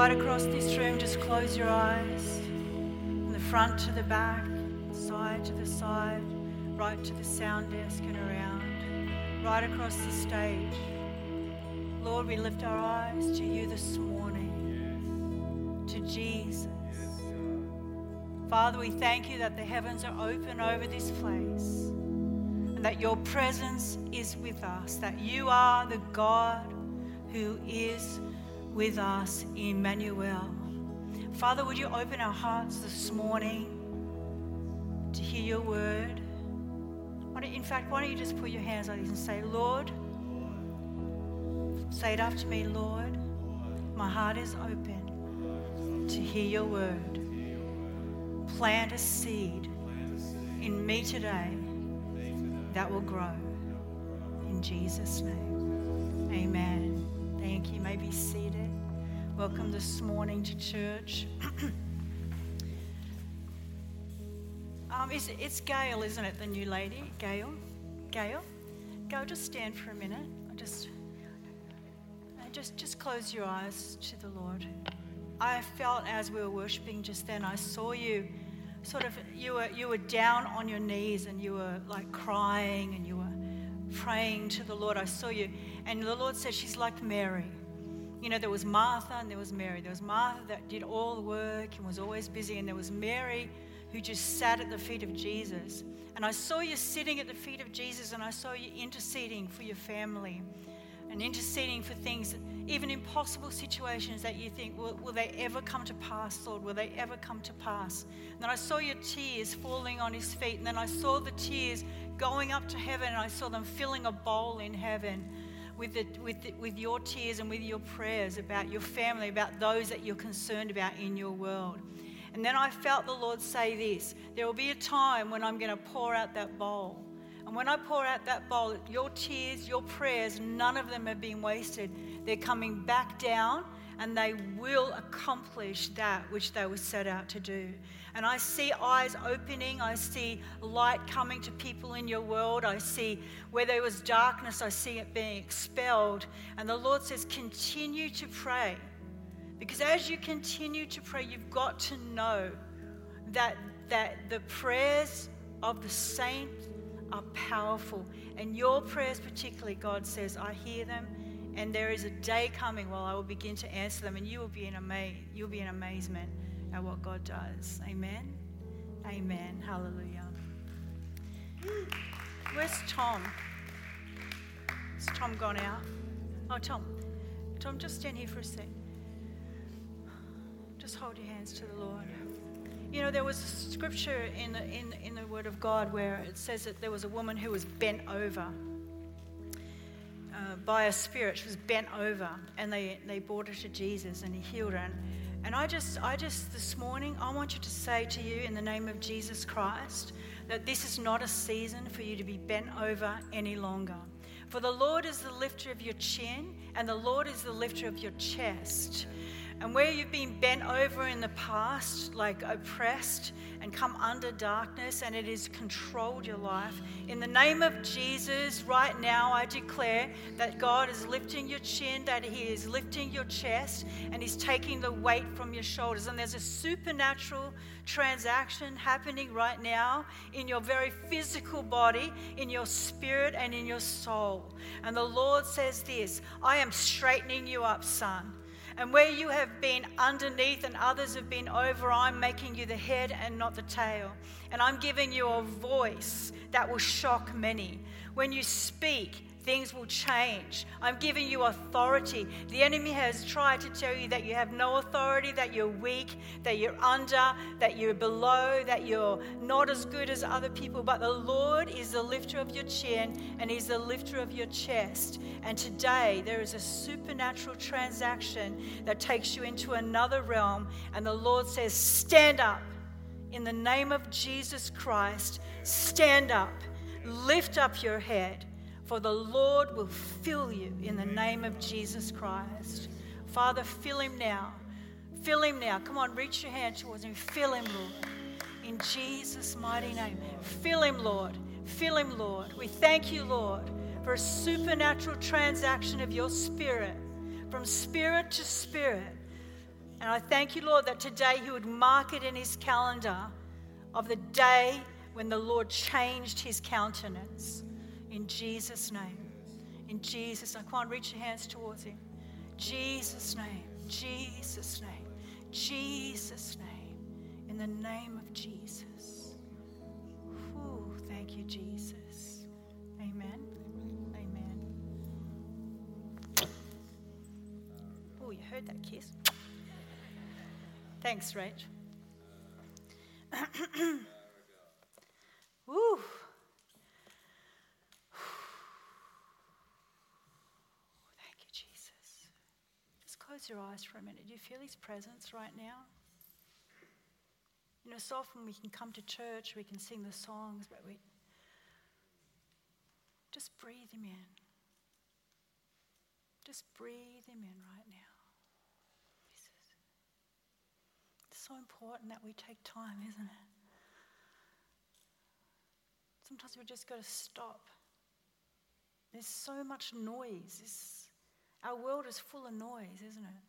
Right across this room, just close your eyes. From the front to the back, side to the side, right to the sound desk and around. Right across the stage. Lord, we lift our eyes to you this morning, to Jesus. Father, we thank you that the heavens are open over this place and that your presence is with us, that you are the God who is with us, Emmanuel. Father, would you open our hearts this morning to hear your word? In fact, why don't you just put your hands like this and say, Lord, say it after me, Lord, my heart is open to hear your word. Plant a seed in me today that will grow. In Jesus' name, amen. Thank you. you may be seated. Welcome this morning to church. um, it's, it's Gail, isn't it, the new lady? Gail? Gail? Gail, just stand for a minute. Just, just, just close your eyes to the Lord. I felt as we were worshiping just then, I saw you sort of, you were, you were down on your knees and you were like crying and you were praying to the Lord. I saw you. And the Lord said, She's like Mary. You know, there was Martha and there was Mary. There was Martha that did all the work and was always busy, and there was Mary who just sat at the feet of Jesus. And I saw you sitting at the feet of Jesus, and I saw you interceding for your family and interceding for things, even impossible situations that you think, will, will they ever come to pass, Lord? Will they ever come to pass? And then I saw your tears falling on his feet, and then I saw the tears going up to heaven, and I saw them filling a bowl in heaven with, the, with, the, with your tears and with your prayers about your family, about those that you're concerned about in your world. And then I felt the Lord say this there will be a time when I'm going to pour out that bowl. And when I pour out that bowl, your tears, your prayers, none of them have been wasted. They're coming back down and they will accomplish that which they were set out to do. And I see eyes opening. I see light coming to people in your world. I see where there was darkness, I see it being expelled. And the Lord says, continue to pray. Because as you continue to pray, you've got to know that, that the prayers of the saint are powerful. And your prayers, particularly, God says, I hear them. And there is a day coming while I will begin to answer them, and you will be in, ama- you'll be in amazement at what God does. Amen. Amen. Hallelujah. Where's Tom? Has Tom gone out? Oh, Tom. Tom, just stand here for a sec. Just hold your hands to the Lord. You know, there was a scripture in the, in, in the Word of God where it says that there was a woman who was bent over uh, by a spirit. She was bent over, and they, they brought her to Jesus, and he healed her. And, and I just, I just, this morning, I want you to say to you in the name of Jesus Christ that this is not a season for you to be bent over any longer. For the Lord is the lifter of your chin, and the Lord is the lifter of your chest. And where you've been bent over in the past, like oppressed and come under darkness, and it has controlled your life, in the name of Jesus, right now, I declare that God is lifting your chin, that He is lifting your chest, and He's taking the weight from your shoulders. And there's a supernatural transaction happening right now in your very physical body, in your spirit, and in your soul. And the Lord says this I am straightening you up, son. And where you have been underneath and others have been over, I'm making you the head and not the tail. And I'm giving you a voice that will shock many. When you speak, things will change. I'm giving you authority. The enemy has tried to tell you that you have no authority, that you're weak, that you're under, that you're below, that you're not as good as other people. But the Lord is the lifter of your chin and He's the lifter of your chest. And today there is a supernatural transaction that takes you into another realm. And the Lord says, Stand up in the name of Jesus Christ. Stand up, lift up your head for the Lord will fill you in the name of Jesus Christ. Father, fill him now. Fill him now. Come on, reach your hand towards him. Fill him, Lord. In Jesus' mighty name. Fill him, Lord. Fill him, Lord. We thank you, Lord, for a supernatural transaction of your spirit, from spirit to spirit. And I thank you, Lord, that today he would mark it in his calendar of the day when the Lord changed his countenance. In Jesus' name. In Jesus'. Come on, reach your hands towards him. Jesus' name. Jesus' name. Jesus' name. In the name of Jesus. Whew, thank you, Jesus. Amen. Amen. Oh, you heard that kiss. Thanks, Rach. close your eyes for a minute. Do you feel His presence right now? You know, so often we can come to church, we can sing the songs, but we just breathe Him in. Just breathe Him in right now. It's so important that we take time, isn't it? Sometimes we just got to stop. There's so much noise. Our world is full of noise, isn't it?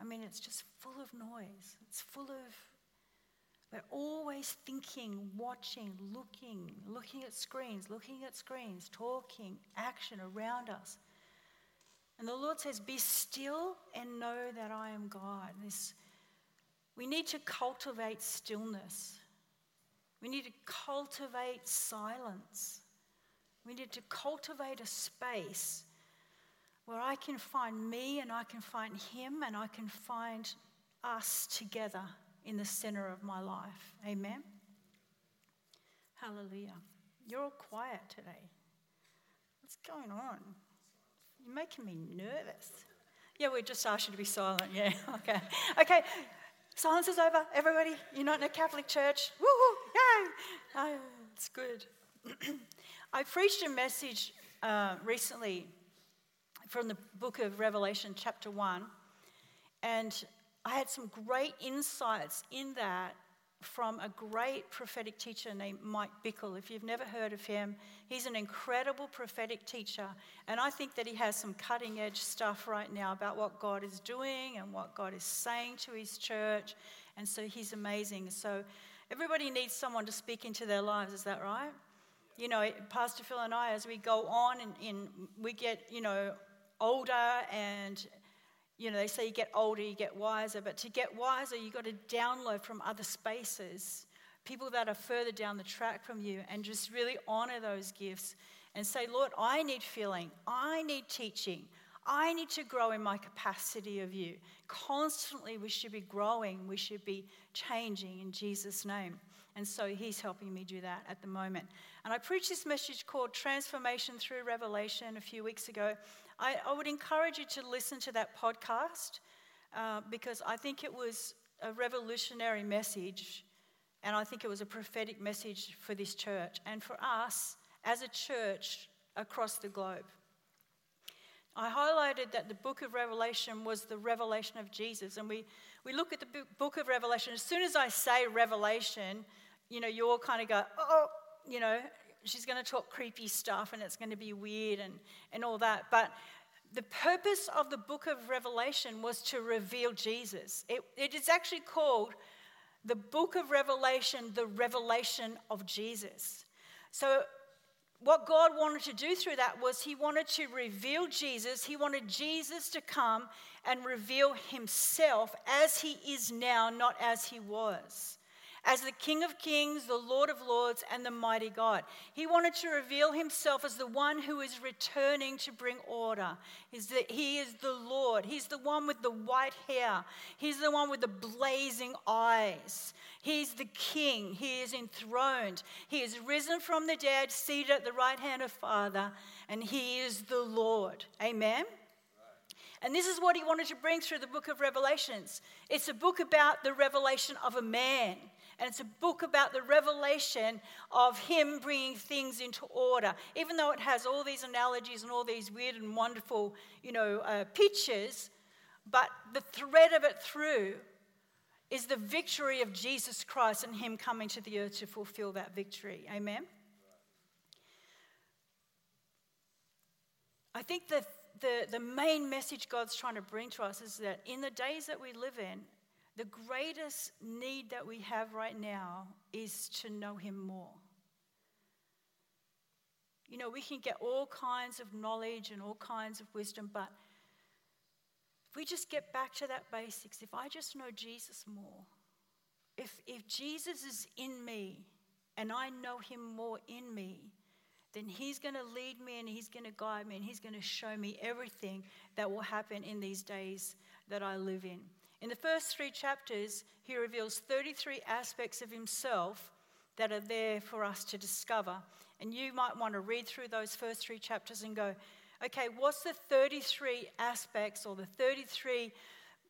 I mean, it's just full of noise. It's full of, we're always thinking, watching, looking, looking at screens, looking at screens, talking, action around us. And the Lord says, Be still and know that I am God. This, we need to cultivate stillness. We need to cultivate silence. We need to cultivate a space where I can find me and I can find him and I can find us together in the center of my life. Amen. Hallelujah. You're all quiet today. What's going on? You're making me nervous. Yeah, we just asked you to be silent. Yeah, okay. Okay, silence is over. Everybody, you're not in a Catholic church. Woo yay! Oh, it's good. I preached a message uh, recently from the book of Revelation, chapter 1. And I had some great insights in that from a great prophetic teacher named Mike Bickle. If you've never heard of him, he's an incredible prophetic teacher. And I think that he has some cutting edge stuff right now about what God is doing and what God is saying to his church. And so he's amazing. So everybody needs someone to speak into their lives, is that right? You know, Pastor Phil and I, as we go on and in, we get, you know, older and you know they say you get older you get wiser but to get wiser you've got to download from other spaces people that are further down the track from you and just really honor those gifts and say lord i need filling. I need teaching. I need to grow in my capacity of you. Constantly we should be growing. We should be changing in jesus name. And so he's helping me do that at the moment. And i preached this message called transformation through revelation a few weeks ago I, I would encourage you to listen to that podcast uh, because I think it was a revolutionary message and I think it was a prophetic message for this church and for us as a church across the globe. I highlighted that the book of Revelation was the revelation of Jesus. And we, we look at the book of Revelation. As soon as I say revelation, you know, you all kind of go, oh, you know, she's going to talk creepy stuff and it's going to be weird and, and all that. But the purpose of the book of Revelation was to reveal Jesus. It, it is actually called the book of Revelation, the revelation of Jesus. So, what God wanted to do through that was He wanted to reveal Jesus. He wanted Jesus to come and reveal Himself as He is now, not as He was. As the King of Kings, the Lord of Lords, and the mighty God. He wanted to reveal himself as the one who is returning to bring order. He is the Lord. He's the one with the white hair. He's the one with the blazing eyes. He's the King. He is enthroned. He is risen from the dead, seated at the right hand of Father, and he is the Lord. Amen. And this is what he wanted to bring through the book of Revelations. It's a book about the revelation of a man. And it's a book about the revelation of him bringing things into order. Even though it has all these analogies and all these weird and wonderful, you know, uh, pictures, but the thread of it through is the victory of Jesus Christ and him coming to the earth to fulfill that victory. Amen? I think the, the, the main message God's trying to bring to us is that in the days that we live in, the greatest need that we have right now is to know Him more. You know, we can get all kinds of knowledge and all kinds of wisdom, but if we just get back to that basics, if I just know Jesus more, if, if Jesus is in me and I know Him more in me, then He's going to lead me and He's going to guide me and He's going to show me everything that will happen in these days that I live in. In the first three chapters, He reveals 33 aspects of Himself that are there for us to discover. And you might want to read through those first three chapters and go, okay, what's the 33 aspects or the 33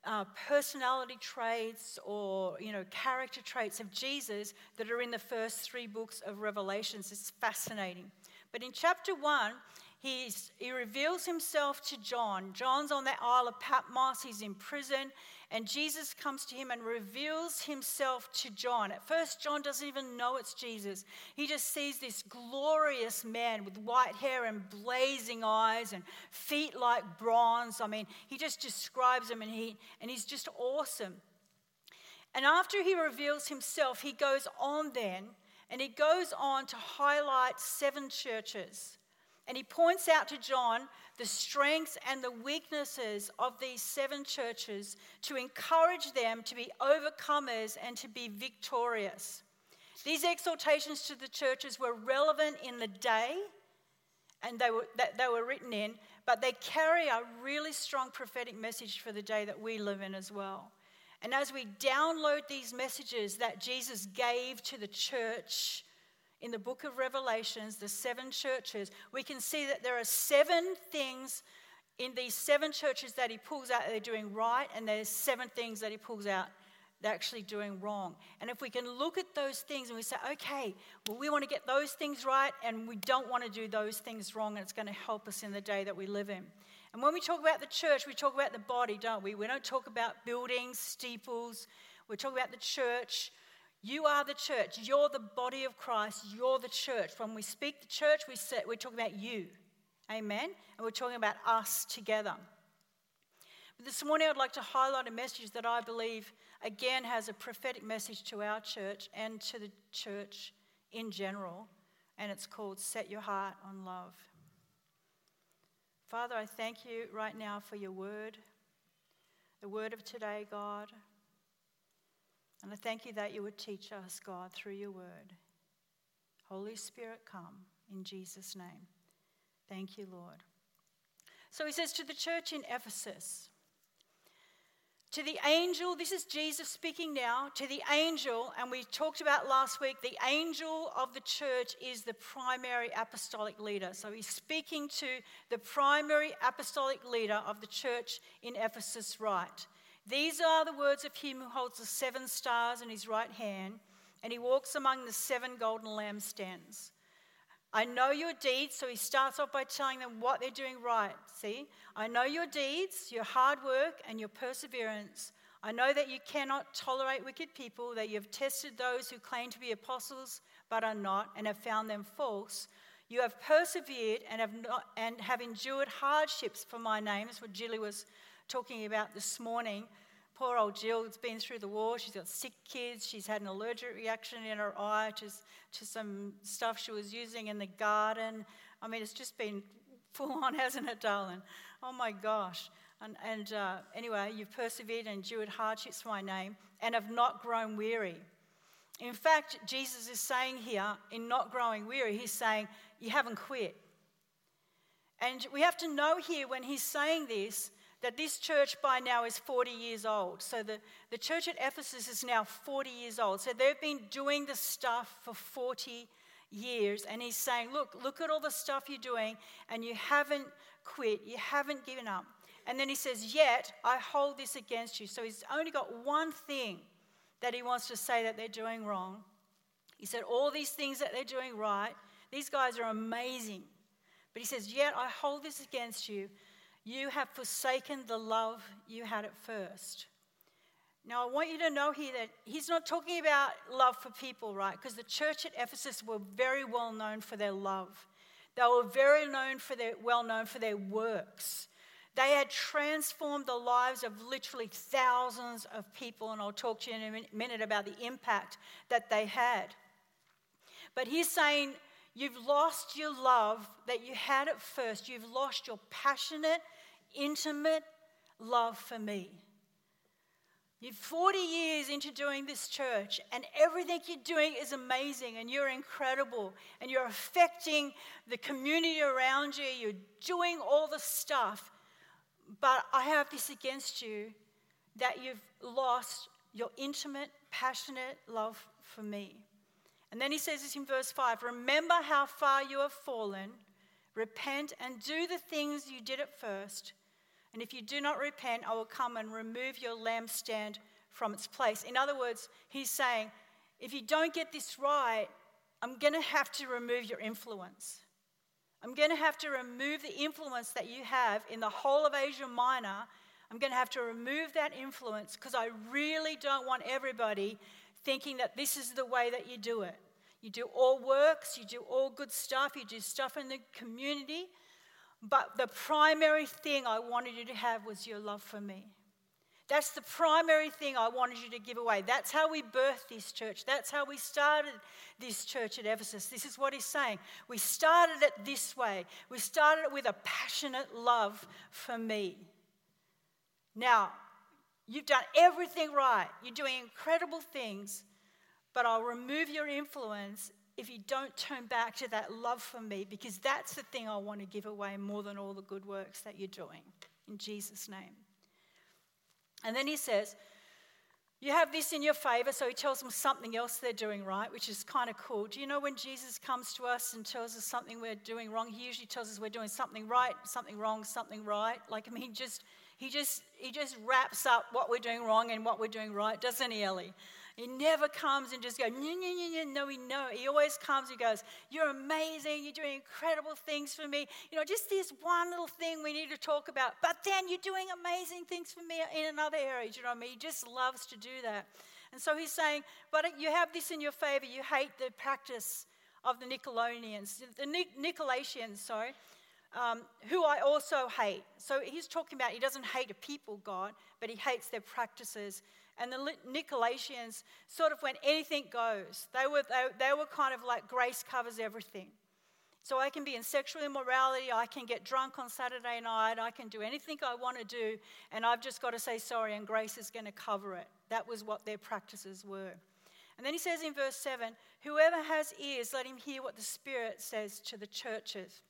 uh, personality traits or you know character traits of Jesus that are in the first three books of Revelations. It's fascinating. But in chapter one, he reveals himself to John. John's on the Isle of Patmos. He's in prison. And Jesus comes to him and reveals himself to John. At first, John doesn't even know it's Jesus. He just sees this glorious man with white hair and blazing eyes and feet like bronze. I mean, he just describes him and, he, and he's just awesome. And after he reveals himself, he goes on then and he goes on to highlight seven churches. And he points out to John the strengths and the weaknesses of these seven churches to encourage them to be overcomers and to be victorious. These exhortations to the churches were relevant in the day and they were, that they were written in, but they carry a really strong prophetic message for the day that we live in as well. And as we download these messages that Jesus gave to the church, in the book of Revelations, the seven churches, we can see that there are seven things in these seven churches that he pulls out that they're doing right, and there's seven things that he pulls out they're actually doing wrong. And if we can look at those things and we say, okay, well, we want to get those things right, and we don't want to do those things wrong, and it's going to help us in the day that we live in. And when we talk about the church, we talk about the body, don't we? We don't talk about buildings, steeples. We talk about the church. You are the church. You're the body of Christ. You're the church. When we speak the church, we we're talking about you. Amen? And we're talking about us together. But this morning, I'd like to highlight a message that I believe, again, has a prophetic message to our church and to the church in general. And it's called Set Your Heart on Love. Father, I thank you right now for your word, the word of today, God. And I thank you that you would teach us, God, through your word. Holy Spirit, come in Jesus' name. Thank you, Lord. So he says to the church in Ephesus, to the angel, this is Jesus speaking now, to the angel, and we talked about last week, the angel of the church is the primary apostolic leader. So he's speaking to the primary apostolic leader of the church in Ephesus, right? These are the words of him who holds the seven stars in his right hand, and he walks among the seven golden lampstands. I know your deeds, so he starts off by telling them what they're doing right. See, I know your deeds, your hard work, and your perseverance. I know that you cannot tolerate wicked people, that you have tested those who claim to be apostles but are not, and have found them false. You have persevered and have, not, and have endured hardships for my name. That's what Julie was talking about this morning. Poor old Jill has been through the war. She's got sick kids. She's had an allergic reaction in her eye to, to some stuff she was using in the garden. I mean, it's just been full on, hasn't it, darling? Oh my gosh. And, and uh, anyway, you've persevered and endured hardships my name and have not grown weary. In fact, Jesus is saying here, in not growing weary, he's saying, You haven't quit. And we have to know here when he's saying this that this church by now is 40 years old. So the, the church at Ephesus is now 40 years old. So they've been doing the stuff for 40 years. And he's saying, Look, look at all the stuff you're doing, and you haven't quit, you haven't given up. And then he says, Yet I hold this against you. So he's only got one thing that he wants to say that they're doing wrong. He said, All these things that they're doing right, these guys are amazing. But he says, Yet I hold this against you. You have forsaken the love you had at first. Now, I want you to know here that he's not talking about love for people, right? Because the church at Ephesus were very well known for their love. They were very known for their, well known for their works. They had transformed the lives of literally thousands of people, and I'll talk to you in a minute about the impact that they had. But he's saying, You've lost your love that you had at first. You've lost your passionate, intimate love for me. You're 40 years into doing this church, and everything you're doing is amazing, and you're incredible, and you're affecting the community around you. You're doing all the stuff. But I have this against you that you've lost your intimate, passionate love for me. And then he says this in verse 5 Remember how far you have fallen, repent and do the things you did at first. And if you do not repent, I will come and remove your lampstand from its place. In other words, he's saying, if you don't get this right, I'm going to have to remove your influence. I'm going to have to remove the influence that you have in the whole of Asia Minor. I'm going to have to remove that influence because I really don't want everybody thinking that this is the way that you do it. You do all works, you do all good stuff, you do stuff in the community. But the primary thing I wanted you to have was your love for me. That's the primary thing I wanted you to give away. That's how we birthed this church. That's how we started this church at Ephesus. This is what he's saying. We started it this way. We started it with a passionate love for me. Now, you've done everything right. You're doing incredible things, but I'll remove your influence if you don't turn back to that love for me because that's the thing I want to give away more than all the good works that you're doing. In Jesus' name. And then he says, You have this in your favor. So he tells them something else they're doing right, which is kind of cool. Do you know when Jesus comes to us and tells us something we're doing wrong, he usually tells us we're doing something right, something wrong, something right. Like, I mean, just, he just, he just wraps up what we're doing wrong and what we're doing right, doesn't he, Ellie? He never comes and just goes, no, no, no. He always comes and goes, You're amazing. You're doing incredible things for me. You know, just this one little thing we need to talk about. But then you're doing amazing things for me in another area. You know what I mean? He just loves to do that. And so he's saying, But you have this in your favor. You hate the practice of the Nicolaitans, the Nicolaitans, sorry. Um, who I also hate. So he's talking about he doesn't hate a people God, but he hates their practices and the Nicolaitans sort of went anything goes. They were, they, they were kind of like grace covers everything. So I can be in sexual immorality, I can get drunk on Saturday night, I can do anything I want to do, and I've just got to say sorry, and grace is going to cover it. That was what their practices were. And then he says in verse 7 Whoever has ears, let him hear what the Spirit says to the churches.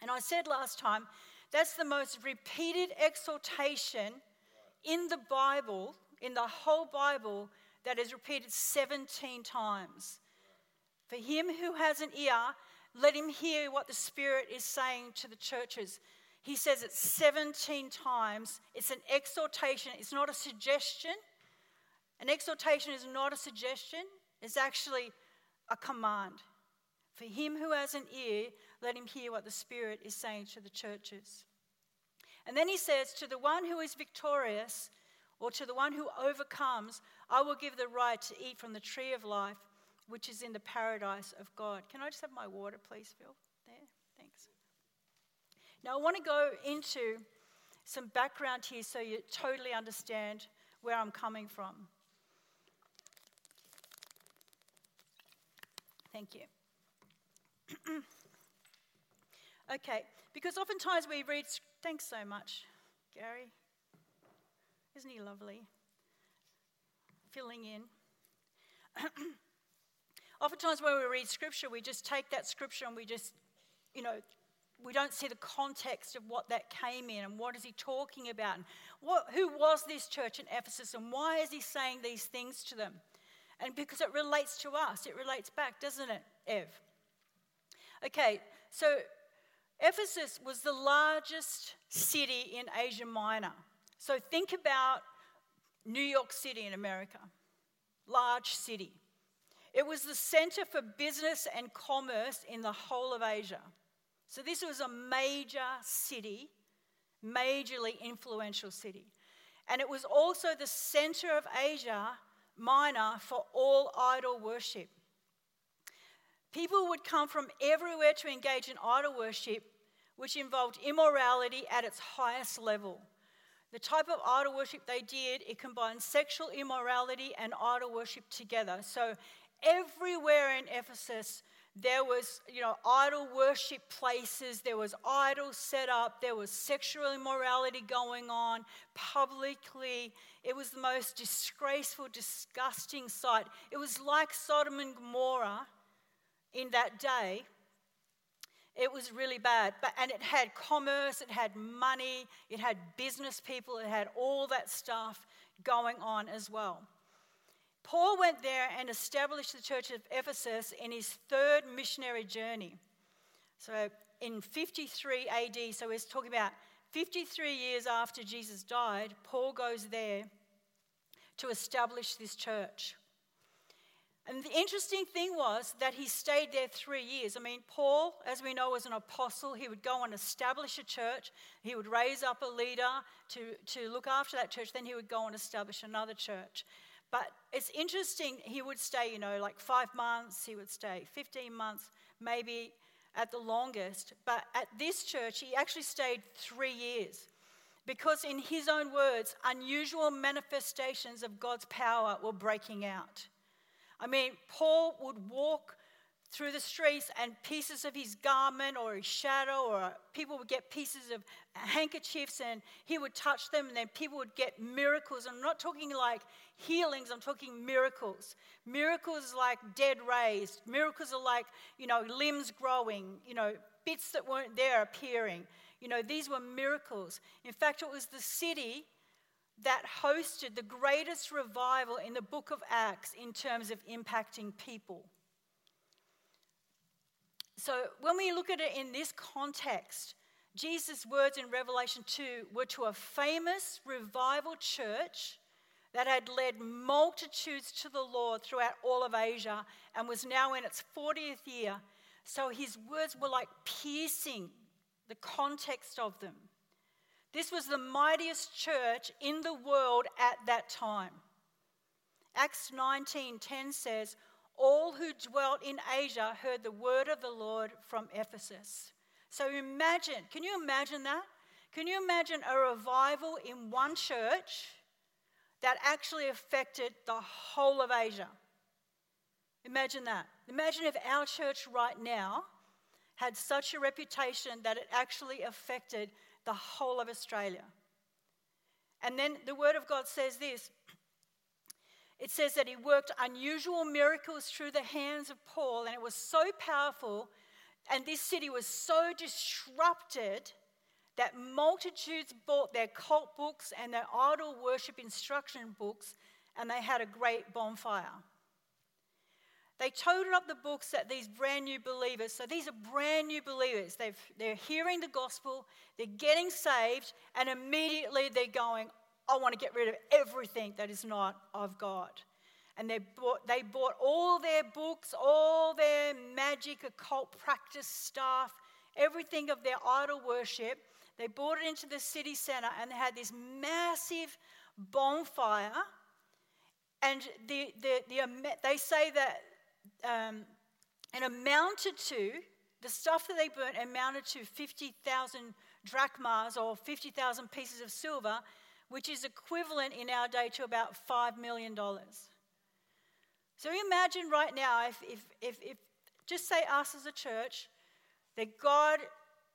And I said last time, that's the most repeated exhortation in the Bible in the whole Bible that is repeated 17 times. For him who has an ear, let him hear what the Spirit is saying to the churches. He says it 17 times. It's an exhortation, it's not a suggestion. An exhortation is not a suggestion, it's actually a command. For him who has an ear, let him hear what the Spirit is saying to the churches. And then he says, To the one who is victorious, or to the one who overcomes, I will give the right to eat from the tree of life, which is in the paradise of God. Can I just have my water, please, Phil? There, thanks. Now, I want to go into some background here so you totally understand where I'm coming from. Thank you. okay, because oftentimes we read, thanks so much, Gary. Isn't he lovely? Filling in. oftentimes when we read scripture, we just take that scripture and we just, you know, we don't see the context of what that came in and what is he talking about and what, who was this church in ephesus and why is he saying these things to them and because it relates to us it relates back doesn't it ev okay so ephesus was the largest city in asia minor so think about new york city in america large city it was the center for business and commerce in the whole of asia so this was a major city, majorly influential city. And it was also the center of Asia Minor for all idol worship. People would come from everywhere to engage in idol worship, which involved immorality at its highest level. The type of idol worship they did, it combined sexual immorality and idol worship together. So everywhere in Ephesus, there was, you know, idol worship places, there was idols set up, there was sexual immorality going on publicly. It was the most disgraceful, disgusting sight. It was like Sodom and Gomorrah in that day. It was really bad. But, and it had commerce, it had money, it had business people, it had all that stuff going on as well. Paul went there and established the church of Ephesus in his third missionary journey. So in 53 AD, so we're talking about 53 years after Jesus died, Paul goes there to establish this church. And the interesting thing was that he stayed there three years. I mean, Paul, as we know, was an apostle. He would go and establish a church. He would raise up a leader to, to look after that church. Then he would go and establish another church. But it's interesting, he would stay, you know, like five months, he would stay 15 months, maybe at the longest. But at this church, he actually stayed three years because, in his own words, unusual manifestations of God's power were breaking out. I mean, Paul would walk through the streets and pieces of his garment or his shadow or people would get pieces of handkerchiefs and he would touch them and then people would get miracles. I'm not talking like healings i'm talking miracles. Miracles like dead raised. Miracles are like you know limbs growing you know bits that weren't there appearing. You know these were miracles. In fact it was the city that hosted the greatest revival in the book of acts in terms of impacting people so when we look at it in this context, Jesus' words in Revelation 2 were to a famous revival church that had led multitudes to the Lord throughout all of Asia and was now in its 40th year. So his words were like piercing the context of them. This was the mightiest church in the world at that time. Acts 19:10 says, all who dwelt in Asia heard the word of the Lord from Ephesus. So imagine, can you imagine that? Can you imagine a revival in one church that actually affected the whole of Asia? Imagine that. Imagine if our church right now had such a reputation that it actually affected the whole of Australia. And then the Word of God says this it says that he worked unusual miracles through the hands of Paul, and it was so powerful, and this city was so disrupted that multitudes bought their cult books and their idol worship instruction books, and they had a great bonfire. They toted up the books that these brand new believers, so these are brand new believers, they they're hearing the gospel, they're getting saved, and immediately they're going, I want to get rid of everything that is not of God. And they bought, they bought all their books, all their magic, occult practice stuff, everything of their idol worship. They brought it into the city center and they had this massive bonfire. And the, the, the, they say that um, it amounted to, the stuff that they burnt amounted to 50,000 drachmas or 50,000 pieces of silver which is equivalent in our day to about $5 million. So imagine right now if, if, if, if, just say us as a church, that God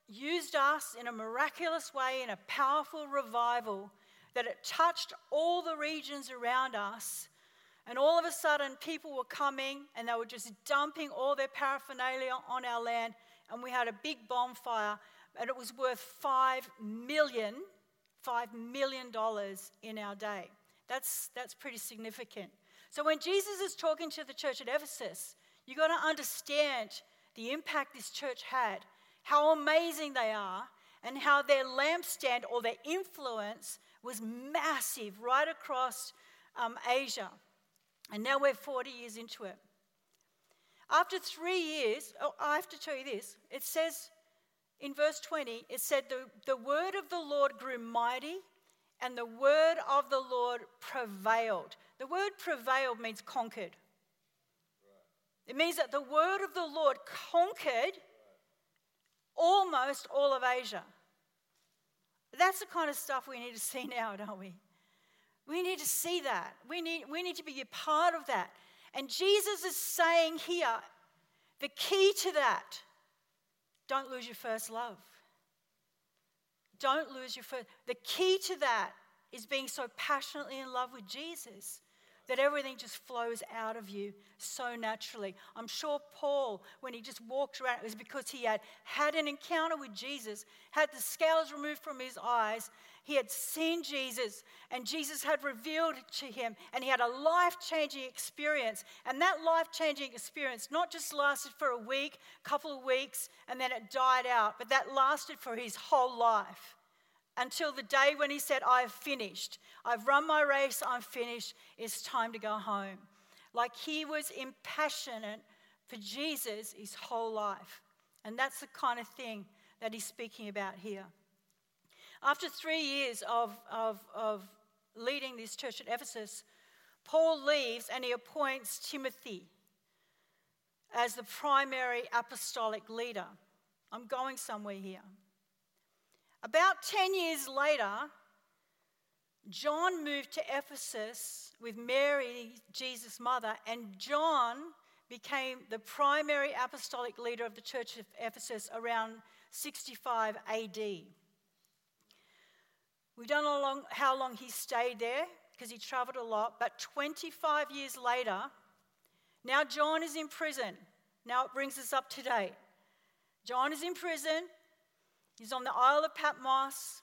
used us in a miraculous way, in a powerful revival, that it touched all the regions around us, And all of a sudden, people were coming and they were just dumping all their paraphernalia on our land. And we had a big bonfire, and it was worth five million, five million dollars in our day. That's, that's pretty significant. So when Jesus is talking to the church at Ephesus, you've got to understand the impact this church had, how amazing they are, and how their lampstand or their influence was massive right across um, Asia. And now we're 40 years into it. After three years, oh, I have to tell you this it says in verse 20, it said, the, the word of the Lord grew mighty and the word of the Lord prevailed. The word prevailed means conquered. It means that the word of the Lord conquered almost all of Asia. That's the kind of stuff we need to see now, don't we? We need to see that. We need, we need to be a part of that. And Jesus is saying here the key to that don't lose your first love. Don't lose your first. The key to that is being so passionately in love with Jesus that everything just flows out of you so naturally. I'm sure Paul, when he just walked around, it was because he had had an encounter with Jesus, had the scales removed from his eyes, he had seen Jesus, and Jesus had revealed to him, and he had a life changing experience. And that life changing experience not just lasted for a week, couple of weeks, and then it died out, but that lasted for his whole life until the day when he said, I have finished. I've run my race, I'm finished. It's time to go home. Like he was impassionate for Jesus his whole life. And that's the kind of thing that he's speaking about here. After three years of, of, of leading this church at Ephesus, Paul leaves and he appoints Timothy as the primary apostolic leader. I'm going somewhere here. About 10 years later, John moved to Ephesus with Mary, Jesus' mother, and John became the primary apostolic leader of the church of Ephesus around 65 AD. We don't know long, how long he stayed there because he traveled a lot, but 25 years later, now John is in prison. Now it brings us up to date. John is in prison, he's on the Isle of Patmos,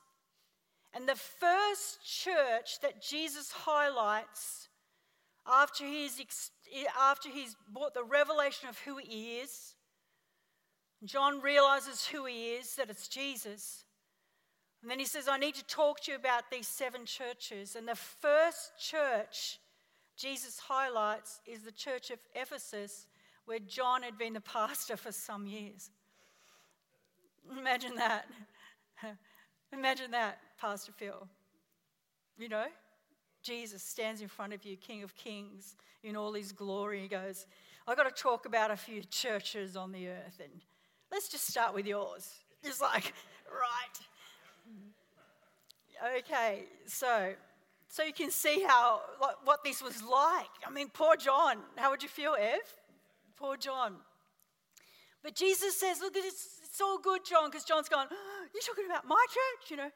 and the first church that Jesus highlights after he's, after he's brought the revelation of who he is, John realizes who he is, that it's Jesus. And then he says, I need to talk to you about these seven churches. And the first church Jesus highlights is the church of Ephesus, where John had been the pastor for some years. Imagine that. Imagine that, Pastor Phil. You know, Jesus stands in front of you, King of Kings, in all his glory. He goes, I've got to talk about a few churches on the earth, and let's just start with yours. Just like, right. Okay, so so you can see how what this was like. I mean, poor John. How would you feel, Ev? Poor John. But Jesus says, "Look, it's, it's all good, John," because John's gone. Oh, You're talking about my church, you know.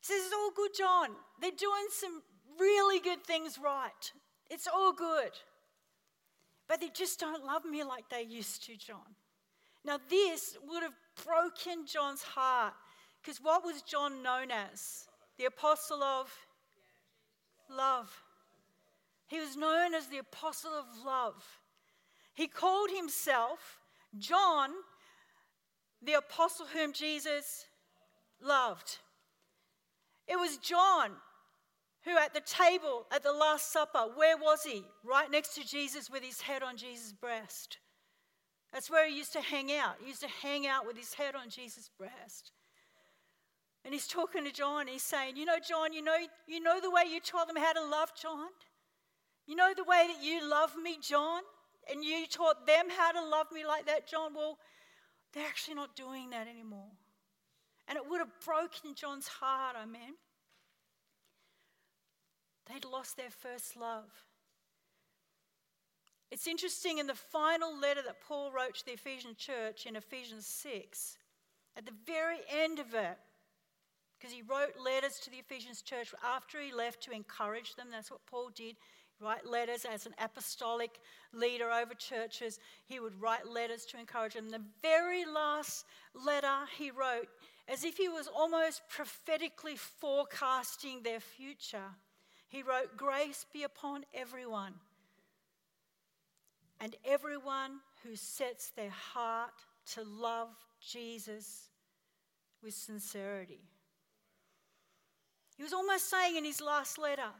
He says, "It's all good, John. They're doing some really good things right. It's all good." But they just don't love me like they used to, John. Now, this would have broken John's heart because what was John known as? the apostle of love. He was known as the apostle of love. He called himself John, the apostle whom Jesus loved. It was John who, at the table at the Last Supper, where was he? Right next to Jesus with his head on Jesus' breast. That's where he used to hang out. He used to hang out with his head on Jesus' breast. And he's talking to John. He's saying, You know, John, you know, you know the way you taught them how to love John? You know the way that you love me, John? And you taught them how to love me like that, John? Well, they're actually not doing that anymore. And it would have broken John's heart, I mean. They'd lost their first love. It's interesting in the final letter that Paul wrote to the Ephesian church in Ephesians 6, at the very end of it, because he wrote letters to the Ephesians church after he left to encourage them. That's what Paul did. Write letters as an apostolic leader over churches. He would write letters to encourage them. The very last letter he wrote, as if he was almost prophetically forecasting their future, he wrote, Grace be upon everyone and everyone who sets their heart to love Jesus with sincerity. He was almost saying in his last letter,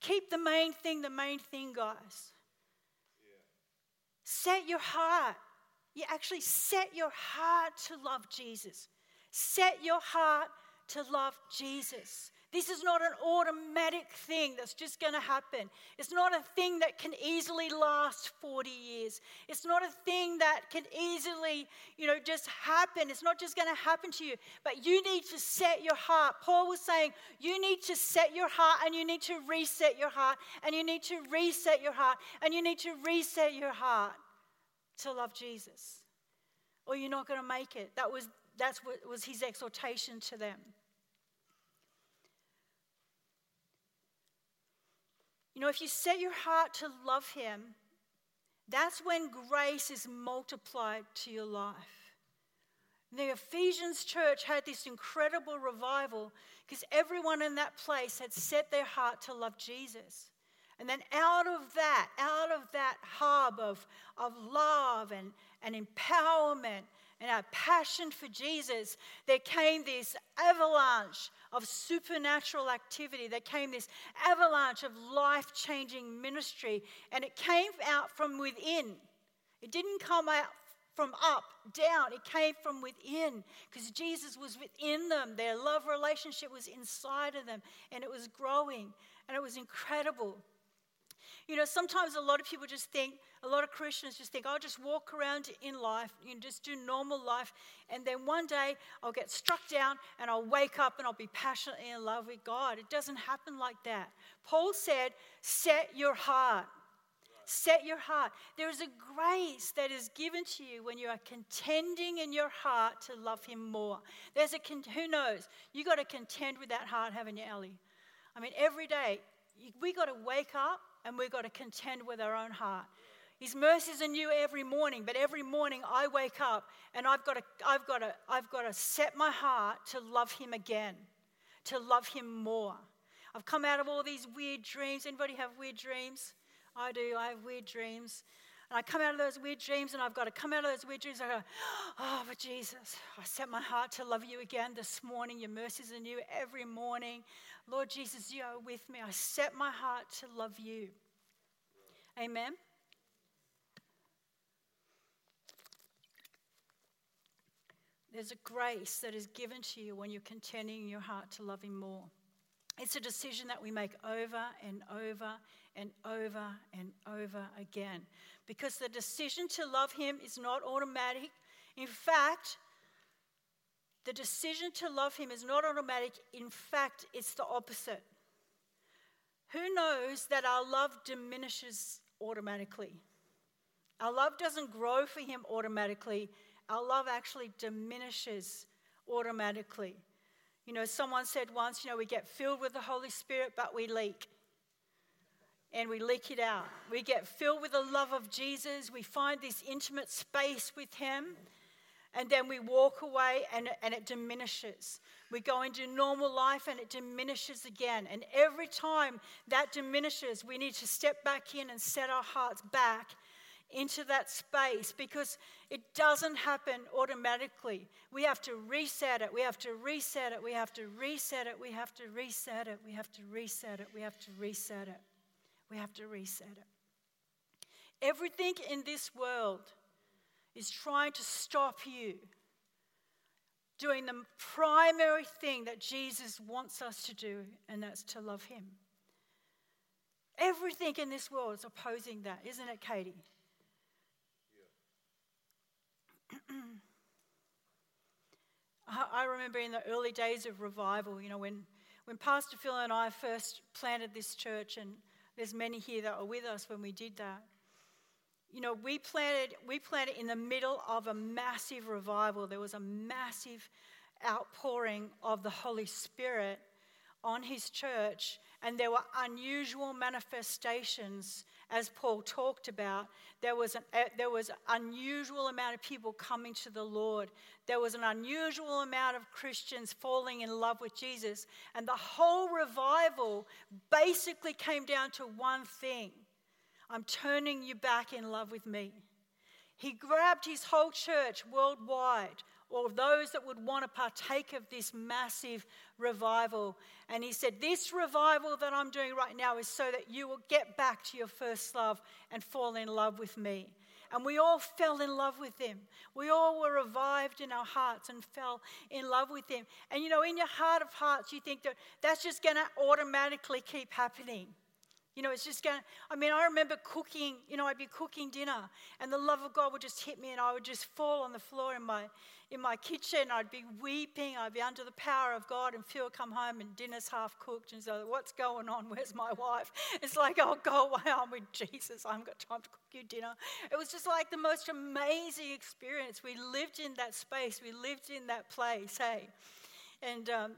keep the main thing the main thing, guys. Set your heart. You actually set your heart to love Jesus. Set your heart to love Jesus. This is not an automatic thing that's just going to happen. It's not a thing that can easily last 40 years. It's not a thing that can easily, you know, just happen. It's not just going to happen to you. But you need to set your heart. Paul was saying, you need to set your heart and you need to reset your heart and you need to reset your heart and you need to reset your heart to love Jesus. Or you're not going to make it. That was that's what was his exhortation to them. You know, if you set your heart to love Him, that's when grace is multiplied to your life. The Ephesians church had this incredible revival because everyone in that place had set their heart to love Jesus. And then out of that, out of that hub of, of love and, and empowerment and our passion for Jesus, there came this avalanche of supernatural activity. There came this avalanche of life changing ministry, and it came out from within. It didn't come out from up, down. It came from within because Jesus was within them. Their love relationship was inside of them, and it was growing, and it was incredible. You know, sometimes a lot of people just think, a lot of Christians just think, I'll just walk around in life, you know, just do normal life, and then one day I'll get struck down and I'll wake up and I'll be passionately in love with God. It doesn't happen like that. Paul said, set your heart. Set your heart. There is a grace that is given to you when you are contending in your heart to love Him more. There's a con- who knows? You got to contend with that heart, haven't you, Ellie? I mean, every day we got to wake up and we've got to contend with our own heart. His mercies are new every morning, but every morning I wake up and I've got to, I've got to, I've got to set my heart to love Him again, to love Him more. I've come out of all these weird dreams. Anybody have weird dreams? I do. I have weird dreams. And I come out of those weird dreams, and I've got to come out of those weird dreams. I go, Oh, but Jesus, I set my heart to love you again this morning. Your mercies are new every morning. Lord Jesus, you are with me. I set my heart to love you. Amen. There's a grace that is given to you when you're contending your heart to love Him more. It's a decision that we make over and over and over and over again. Because the decision to love Him is not automatic. In fact, the decision to love Him is not automatic. In fact, it's the opposite. Who knows that our love diminishes automatically? Our love doesn't grow for Him automatically, our love actually diminishes automatically. You know, someone said once, you know, we get filled with the Holy Spirit, but we leak. And we leak it out. We get filled with the love of Jesus. We find this intimate space with Him and then we walk away and, and it diminishes. We go into normal life and it diminishes again. And every time that diminishes, we need to step back in and set our hearts back into that space because it doesn't happen automatically. We have to reset it. We have to reset it. We have to reset it. We have to reset it. We have to reset it. We have to reset it. We have to reset it. Everything in this world is trying to stop you doing the primary thing that Jesus wants us to do, and that's to love Him. Everything in this world is opposing that, isn't it, Katie? Yeah. I remember in the early days of revival, you know, when, when Pastor Phil and I first planted this church, and there's many here that were with us when we did that you know, we planted, we planted in the middle of a massive revival. There was a massive outpouring of the Holy Spirit on his church, and there were unusual manifestations, as Paul talked about. There was an uh, there was unusual amount of people coming to the Lord. There was an unusual amount of Christians falling in love with Jesus, and the whole revival basically came down to one thing: I'm turning you back in love with me. He grabbed his whole church worldwide, or those that would want to partake of this massive revival. And he said, This revival that I'm doing right now is so that you will get back to your first love and fall in love with me. And we all fell in love with him. We all were revived in our hearts and fell in love with him. And you know, in your heart of hearts, you think that that's just going to automatically keep happening. You know, it's just going to, I mean, I remember cooking, you know, I'd be cooking dinner and the love of God would just hit me and I would just fall on the floor in my, in my kitchen. I'd be weeping. I'd be under the power of God and Phil come home and dinner's half cooked and so, what's going on? Where's my wife? It's like, oh, go away. I'm with Jesus. I haven't got time to cook you dinner. It was just like the most amazing experience. We lived in that space. We lived in that place, hey. And, um,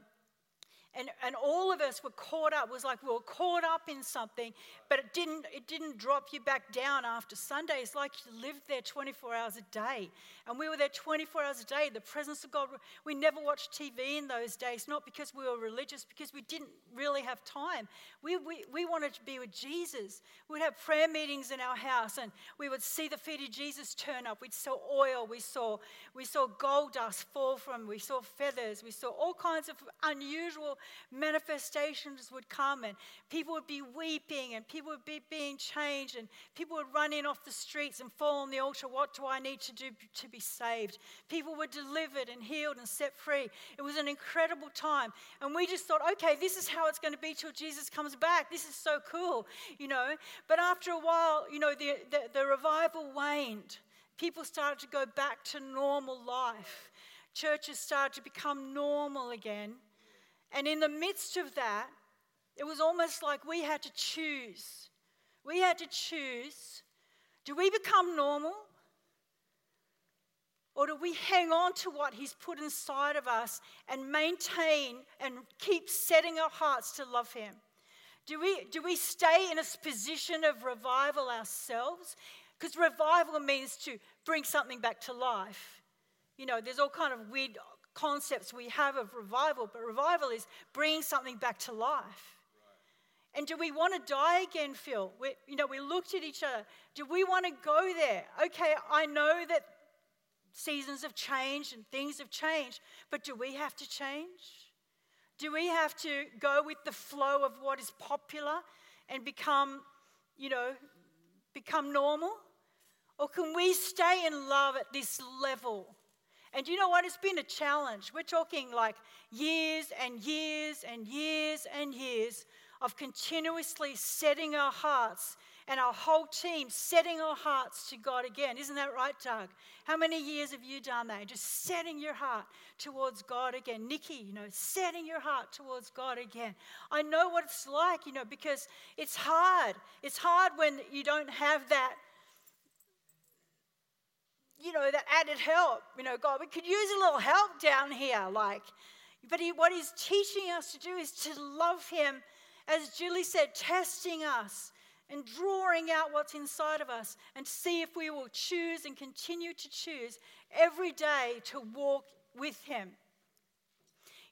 and, and all of us were caught up. Was like we were caught up in something, but it didn't, it didn't drop you back down after Sunday. It's like you lived there 24 hours a day. And we were there 24 hours a day. The presence of God. We never watched TV in those days, not because we were religious, because we didn't really have time. We, we, we wanted to be with Jesus. We'd have prayer meetings in our house, and we would see the feet of Jesus turn up. We'd saw oil. We saw, we saw gold dust fall from. We saw feathers. We saw all kinds of unusual manifestations would come and people would be weeping and people would be being changed and people would run in off the streets and fall on the altar. What do I need to do to be saved? People were delivered and healed and set free. It was an incredible time. And we just thought, okay, this is how it's going to be till Jesus comes back. This is so cool, you know. But after a while, you know, the, the, the revival waned. People started to go back to normal life churches started to become normal again. And in the midst of that, it was almost like we had to choose. We had to choose do we become normal? Or do we hang on to what He's put inside of us and maintain and keep setting our hearts to love Him? Do we, do we stay in a position of revival ourselves? Because revival means to bring something back to life. You know, there's all kind of weird concepts we have of revival, but revival is bringing something back to life. And do we want to die again, Phil? We, you know, we looked at each other. Do we want to go there? Okay, I know that seasons have changed and things have changed, but do we have to change? Do we have to go with the flow of what is popular and become, you know, become normal? Or can we stay in love at this level? And you know what? It's been a challenge. We're talking like years and years and years and years of continuously setting our hearts and our whole team setting our hearts to God again. Isn't that right, Doug? How many years have you done that? Just setting your heart towards God again. Nikki, you know, setting your heart towards God again. I know what it's like, you know, because it's hard. It's hard when you don't have that you know, that added help. You know, God, we could use a little help down here. Like, but he, what he's teaching us to do is to love him, as Julie said, testing us and drawing out what's inside of us and see if we will choose and continue to choose every day to walk with him.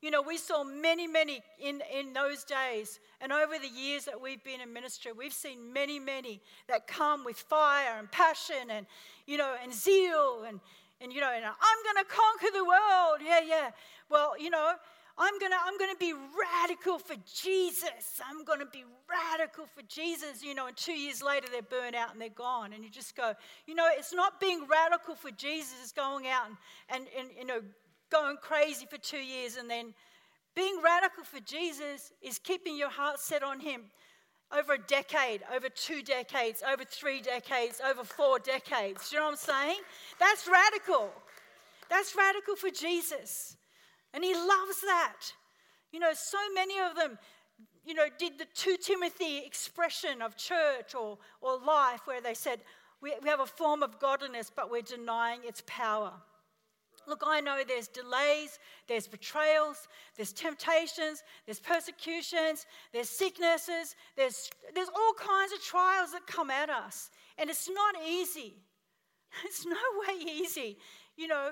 You know, we saw many, many in, in those days, and over the years that we've been in ministry, we've seen many, many that come with fire and passion and, you know, and zeal and, and you know, and I'm going to conquer the world. Yeah, yeah. Well, you know, I'm going to I'm going to be radical for Jesus. I'm going to be radical for Jesus, you know, and 2 years later they're burnt out and they're gone and you just go, you know, it's not being radical for Jesus, it's going out and, and, and you know, going crazy for 2 years and then being radical for Jesus is keeping your heart set on him over a decade, over two decades, over three decades, over four decades. Do you know what I'm saying? That's radical. That's radical for Jesus. And he loves that. You know, so many of them, you know, did the 2 Timothy expression of church or, or life where they said, we, we have a form of godliness, but we're denying its power. Look, I know there's delays, there's betrayals, there's temptations, there's persecutions, there's sicknesses, there's, there's all kinds of trials that come at us. And it's not easy. It's no way easy. You know,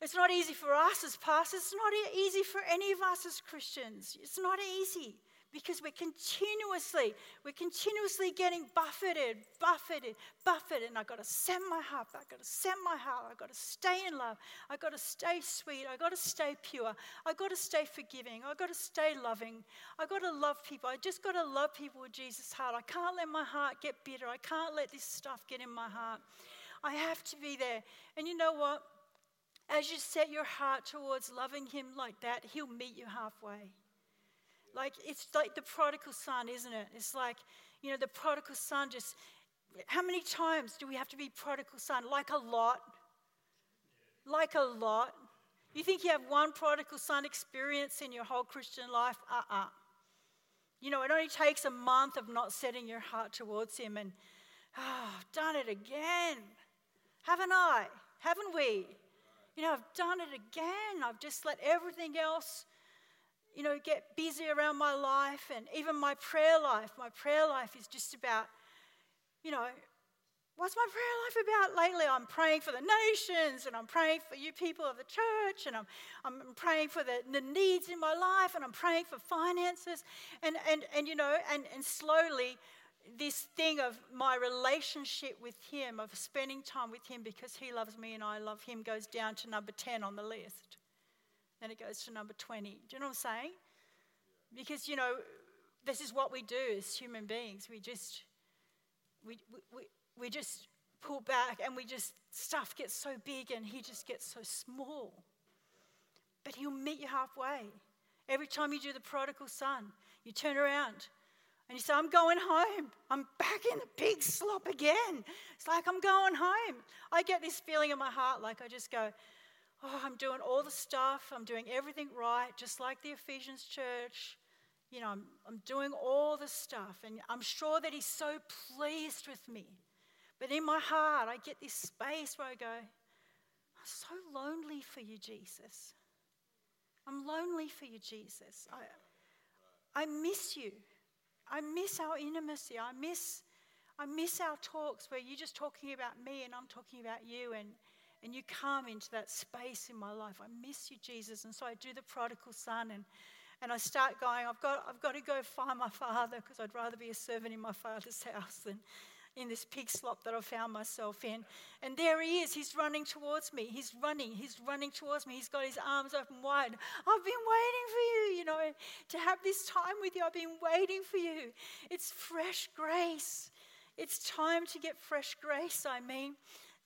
it's not easy for us as pastors, it's not easy for any of us as Christians. It's not easy because we're continuously, we're continuously getting buffeted, buffeted, buffeted. And I've got to set my heart I've got to set my heart. I've got to stay in love. I've got to stay sweet. I've got to stay pure. I've got to stay forgiving. I've got to stay loving. I've got to love people. I just got to love people with Jesus' heart. I can't let my heart get bitter. I can't let this stuff get in my heart. I have to be there. And you know what? As you set your heart towards loving Him like that, He'll meet you halfway. Like, it's like the prodigal son, isn't it? It's like, you know, the prodigal son just, how many times do we have to be prodigal son? Like a lot. Like a lot. You think you have one prodigal son experience in your whole Christian life? Uh uh-uh. uh You know, it only takes a month of not setting your heart towards him and, oh, I've done it again. Haven't I? Haven't we? You know, I've done it again. I've just let everything else you know, get busy around my life and even my prayer life. My prayer life is just about, you know, what's my prayer life about lately? I'm praying for the nations and I'm praying for you people of the church and I'm, I'm praying for the, the needs in my life and I'm praying for finances. And, and, and you know, and, and slowly this thing of my relationship with Him, of spending time with Him because He loves me and I love Him, goes down to number 10 on the list. Then it goes to number 20. Do you know what I'm saying? Because, you know, this is what we do as human beings. We just, we, we, we just pull back and we just, stuff gets so big and he just gets so small. But he'll meet you halfway. Every time you do the prodigal son, you turn around and you say, I'm going home. I'm back in the big slop again. It's like I'm going home. I get this feeling in my heart like I just go, oh, I'm doing all the stuff, I'm doing everything right, just like the Ephesians church. You know, I'm, I'm doing all the stuff, and I'm sure that He's so pleased with me. But in my heart, I get this space where I go, I'm so lonely for you, Jesus. I'm lonely for you, Jesus. I, I miss you. I miss our intimacy. I miss, I miss our talks where you're just talking about me and I'm talking about you. And, and you come into that space in my life. I miss you, Jesus. And so I do the prodigal son and, and I start going, I've got, I've got to go find my father because I'd rather be a servant in my father's house than in this pig slop that I found myself in. And there he is. He's running towards me. He's running. He's running towards me. He's got his arms open wide. I've been waiting for you, you know, to have this time with you. I've been waiting for you. It's fresh grace. It's time to get fresh grace, I mean.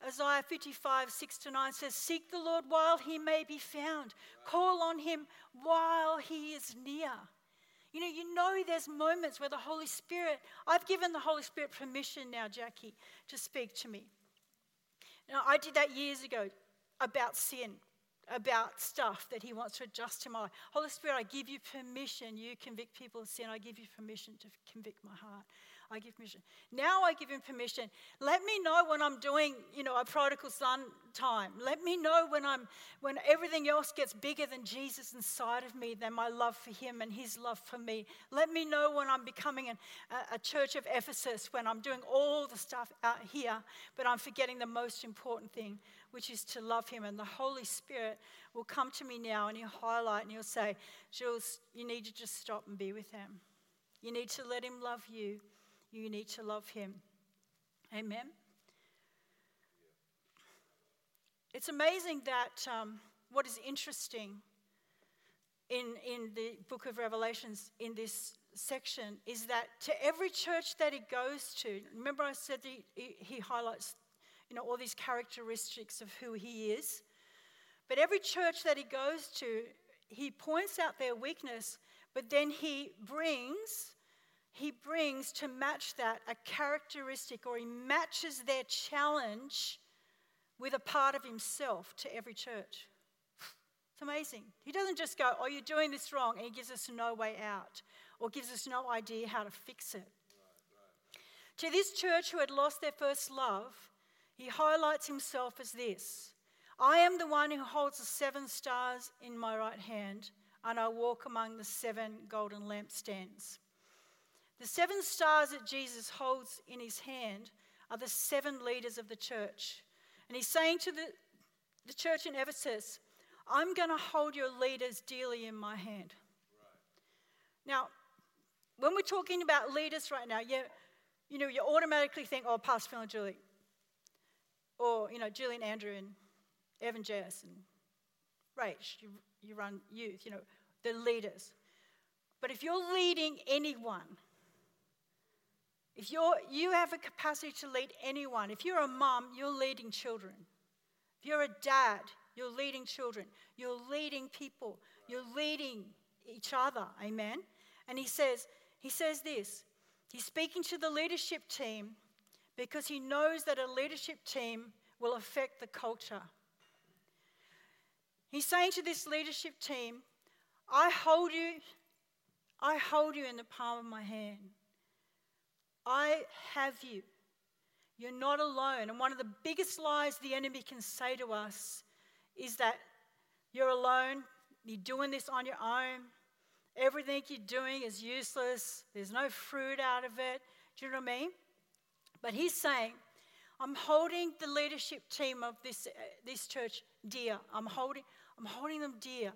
Isaiah 55, 6 to 9 says, Seek the Lord while he may be found, call on him while he is near. You know, you know there's moments where the Holy Spirit, I've given the Holy Spirit permission now, Jackie, to speak to me. Now, I did that years ago about sin, about stuff that He wants to adjust to my life. Holy Spirit, I give you permission. You convict people of sin. I give you permission to convict my heart. I give permission. Now I give him permission. Let me know when I'm doing, you know, a prodigal son time. Let me know when I'm when everything else gets bigger than Jesus inside of me, than my love for him and his love for me. Let me know when I'm becoming an, a, a church of Ephesus, when I'm doing all the stuff out here, but I'm forgetting the most important thing, which is to love him. And the Holy Spirit will come to me now and he'll highlight and he'll say, Jules, you need to just stop and be with him. You need to let him love you you need to love him. Amen. It's amazing that um, what is interesting in, in the book of Revelations in this section is that to every church that he goes to, remember I said he, he highlights you know, all these characteristics of who he is. But every church that he goes to, he points out their weakness, but then he brings he brings to match that a characteristic or he matches their challenge with a part of himself to every church. It's amazing. He doesn't just go, Oh, you're doing this wrong, and he gives us no way out or gives us no idea how to fix it. To this church who had lost their first love, he highlights himself as this I am the one who holds the seven stars in my right hand, and I walk among the seven golden lampstands. The seven stars that Jesus holds in his hand are the seven leaders of the church. And he's saying to the, the church in Ephesus, I'm going to hold your leaders dearly in my hand. Now, when we're talking about leaders right now, you, you know, you automatically think, oh, Pastor Phil and Julie. Or, you know, Julie and Andrew and Evan Jess and Rach, you, you run youth, you know, the leaders. But if you're leading anyone, if you're, you have a capacity to lead anyone, if you're a mom, you're leading children. If you're a dad, you're leading children. You're leading people. You're leading each other. Amen. And he says, he says this. He's speaking to the leadership team because he knows that a leadership team will affect the culture. He's saying to this leadership team, I hold you, I hold you in the palm of my hand. I have you. You're not alone. And one of the biggest lies the enemy can say to us is that you're alone, you're doing this on your own, everything you're doing is useless, there's no fruit out of it. Do you know what I mean? But he's saying, I'm holding the leadership team of this, uh, this church dear. I'm holding, I'm holding them dear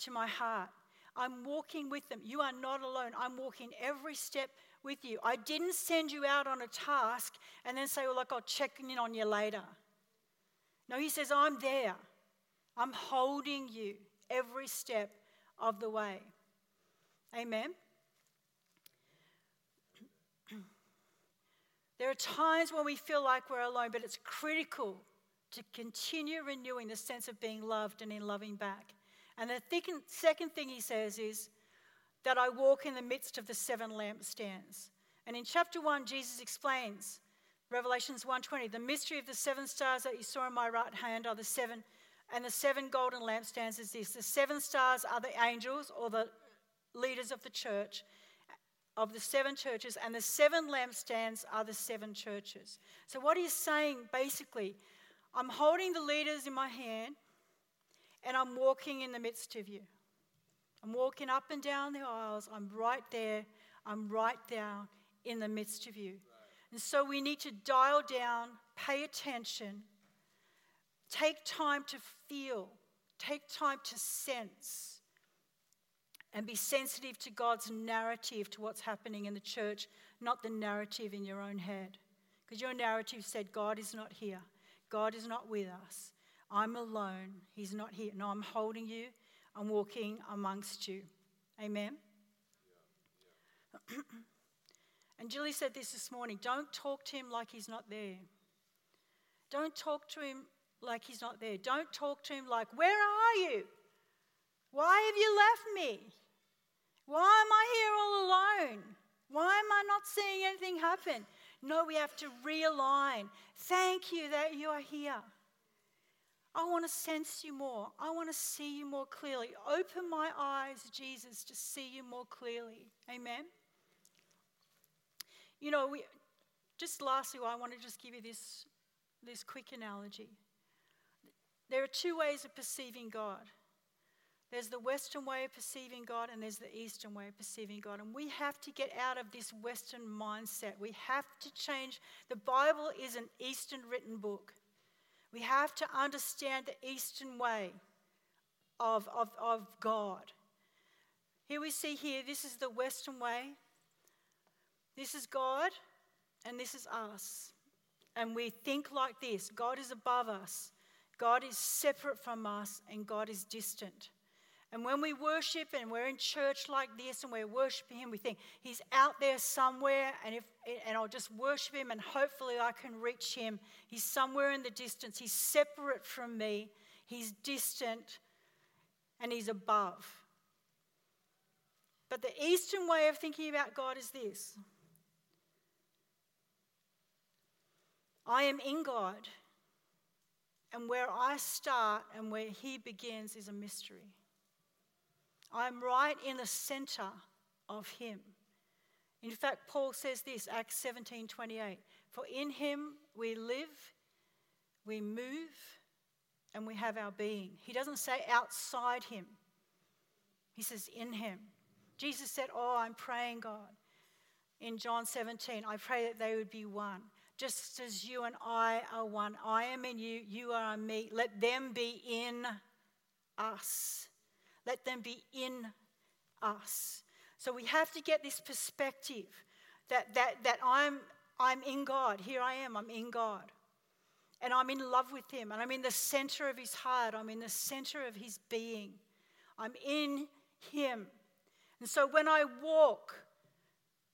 to my heart. I'm walking with them. You are not alone. I'm walking every step with you. I didn't send you out on a task and then say, well, look, I'll check in on you later. No, he says, I'm there. I'm holding you every step of the way. Amen. There are times when we feel like we're alone, but it's critical to continue renewing the sense of being loved and in loving back. And the second thing he says is that I walk in the midst of the seven lampstands. And in chapter 1, Jesus explains, Revelations 1:20, the mystery of the seven stars that you saw in my right hand are the seven, and the seven golden lampstands is this. The seven stars are the angels or the leaders of the church, of the seven churches, and the seven lampstands are the seven churches. So, what he's saying basically, I'm holding the leaders in my hand and I'm walking in the midst of you. I'm walking up and down the aisles. I'm right there. I'm right down in the midst of you. And so we need to dial down, pay attention, take time to feel, take time to sense, and be sensitive to God's narrative to what's happening in the church, not the narrative in your own head. Because your narrative said, God is not here, God is not with us. I'm alone. He's not here. No, I'm holding you. I'm walking amongst you. Amen. Yeah, yeah. and Julie said this this morning don't talk to him like he's not there. Don't talk to him like he's not there. Don't talk to him like, Where are you? Why have you left me? Why am I here all alone? Why am I not seeing anything happen? No, we have to realign. Thank you that you are here. I want to sense you more. I want to see you more clearly. Open my eyes, Jesus, to see you more clearly. Amen. You know, we, just lastly, I want to just give you this, this quick analogy. There are two ways of perceiving God. There's the Western way of perceiving God, and there's the Eastern way of perceiving God. And we have to get out of this Western mindset. We have to change. The Bible is an Eastern written book. We have to understand the Eastern way of, of, of God. Here we see here, this is the Western way. This is God, and this is us. And we think like this God is above us, God is separate from us, and God is distant. And when we worship and we're in church like this and we're worshiping Him, we think He's out there somewhere, and, if, and I'll just worship Him and hopefully I can reach Him. He's somewhere in the distance. He's separate from me, He's distant, and He's above. But the Eastern way of thinking about God is this I am in God, and where I start and where He begins is a mystery. I'm right in the center of him. In fact, Paul says this, Acts 17 28. For in him we live, we move, and we have our being. He doesn't say outside him, he says in him. Jesus said, Oh, I'm praying, God. In John 17, I pray that they would be one. Just as you and I are one. I am in you, you are in me. Let them be in us. Let them be in us. So we have to get this perspective that, that, that I'm, I'm in God. Here I am, I'm in God. And I'm in love with Him. And I'm in the center of His heart. I'm in the center of His being. I'm in Him. And so when I walk,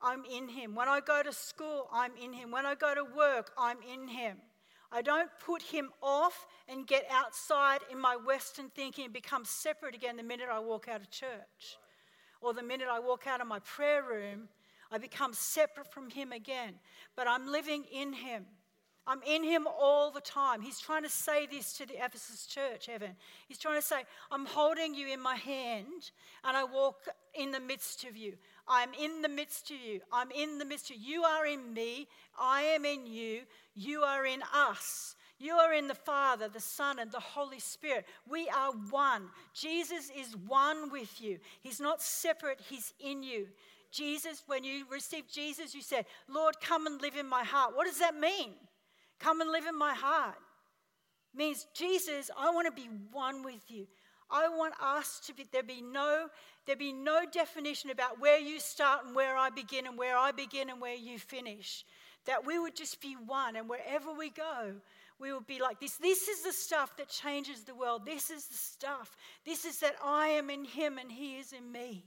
I'm in Him. When I go to school, I'm in Him. When I go to work, I'm in Him. I don't put Him off and get outside in my Western thinking and become separate again the minute I walk out of church. Or the minute I walk out of my prayer room, I become separate from Him again. But I'm living in Him. I'm in him all the time. He's trying to say this to the Ephesus church, Evan. He's trying to say, I'm holding you in my hand and I walk in the midst of you. I'm in the midst of you. I'm in the midst of you. You are in me. I am in you. You are in us. You are in the Father, the Son, and the Holy Spirit. We are one. Jesus is one with you. He's not separate, He's in you. Jesus, when you received Jesus, you said, Lord, come and live in my heart. What does that mean? Come and live in my heart. Means, Jesus, I want to be one with you. I want us to be, there be no, there be no definition about where you start and where I begin and where I begin and where you finish. That we would just be one and wherever we go, we will be like this. This is the stuff that changes the world. This is the stuff. This is that I am in him and he is in me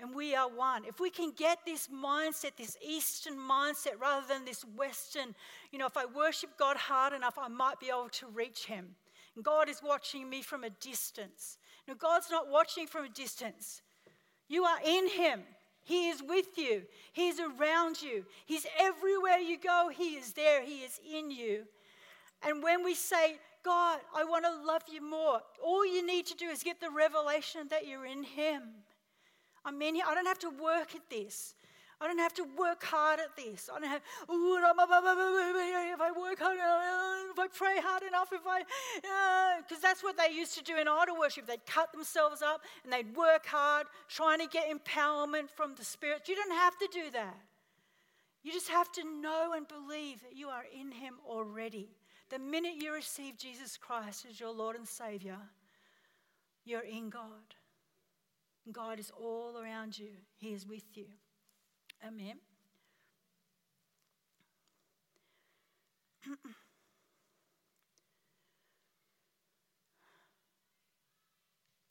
and we are one. If we can get this mindset, this Eastern mindset, rather than this Western, you know, if I worship God hard enough, I might be able to reach Him. God is watching me from a distance. No, God's not watching from a distance. You are in Him. He is with you. He is around you. He's everywhere you go. He is there. He is in you. And when we say, God, I want to love you more, all you need to do is get the revelation that you're in Him. I'm in here. I don't have to work at this. I don't have to work hard at this. I don't have, if I work hard enough, if I pray hard enough, if I, because uh, that's what they used to do in idol worship. They'd cut themselves up and they'd work hard trying to get empowerment from the Spirit. You don't have to do that. You just have to know and believe that you are in Him already. The minute you receive Jesus Christ as your Lord and Savior, you're in God. God is all around you, He is with you. Amen.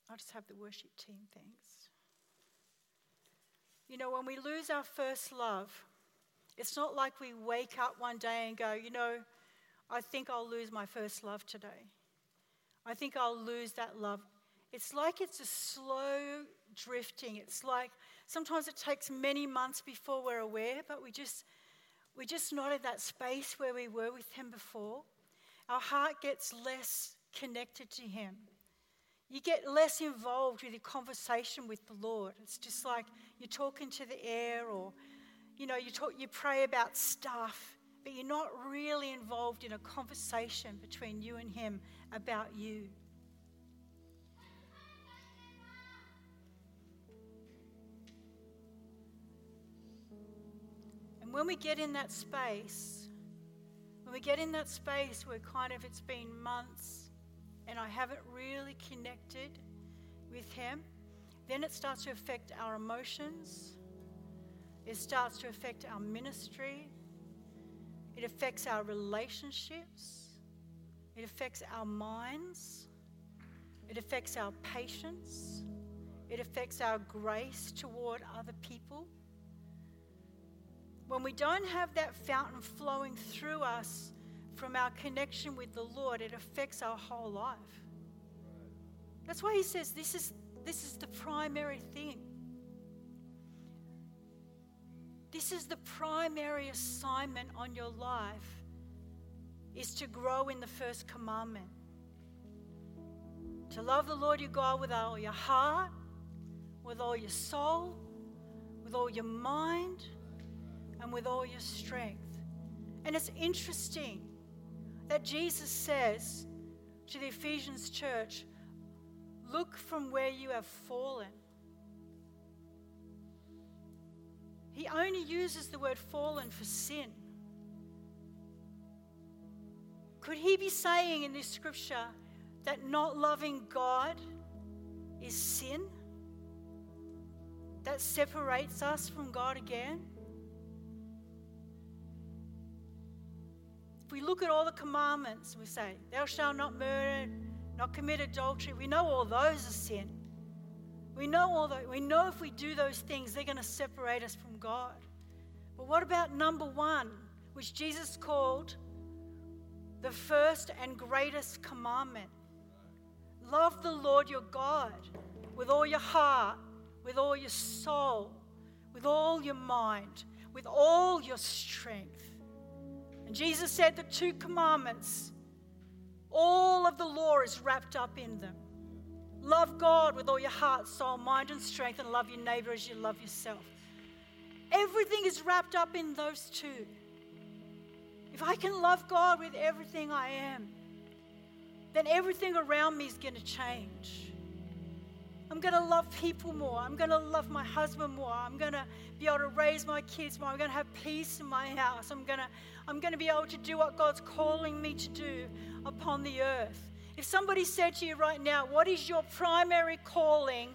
I'll just have the worship team, thanks. You know, when we lose our first love, it's not like we wake up one day and go, you know, I think I'll lose my first love today. I think I'll lose that love. It's like it's a slow drifting. It's like sometimes it takes many months before we're aware, but we just we're just not in that space where we were with him before. Our heart gets less connected to him. You get less involved with your conversation with the Lord. It's just like you're talking to the air or you know, you talk you pray about stuff, but you're not really involved in a conversation between you and him about you. And when we get in that space, when we get in that space where kind of it's been months and I haven't really connected with Him, then it starts to affect our emotions. It starts to affect our ministry. It affects our relationships. It affects our minds. It affects our patience. It affects our grace toward other people when we don't have that fountain flowing through us from our connection with the Lord, it affects our whole life. That's why he says this is, this is the primary thing. This is the primary assignment on your life is to grow in the first commandment. To love the Lord your God with all your heart, with all your soul, with all your mind, and with all your strength. And it's interesting that Jesus says to the Ephesians church, look from where you have fallen. He only uses the word fallen for sin. Could he be saying in this scripture that not loving God is sin? That separates us from God again? If we look at all the commandments, we say, Thou shalt not murder, not commit adultery. We know all those are sin. We know all that. We know if we do those things, they're going to separate us from God. But what about number one, which Jesus called the first and greatest commandment? Love the Lord your God with all your heart, with all your soul, with all your mind, with all your strength. And Jesus said the two commandments, all of the law is wrapped up in them. Love God with all your heart, soul, mind, and strength, and love your neighbor as you love yourself. Everything is wrapped up in those two. If I can love God with everything I am, then everything around me is going to change. I'm going to love people more. I'm going to love my husband more. I'm going to be able to raise my kids more. I'm going to have peace in my house. I'm going to, I'm going to be able to do what God's calling me to do upon the earth. If somebody said to you right now, What is your primary calling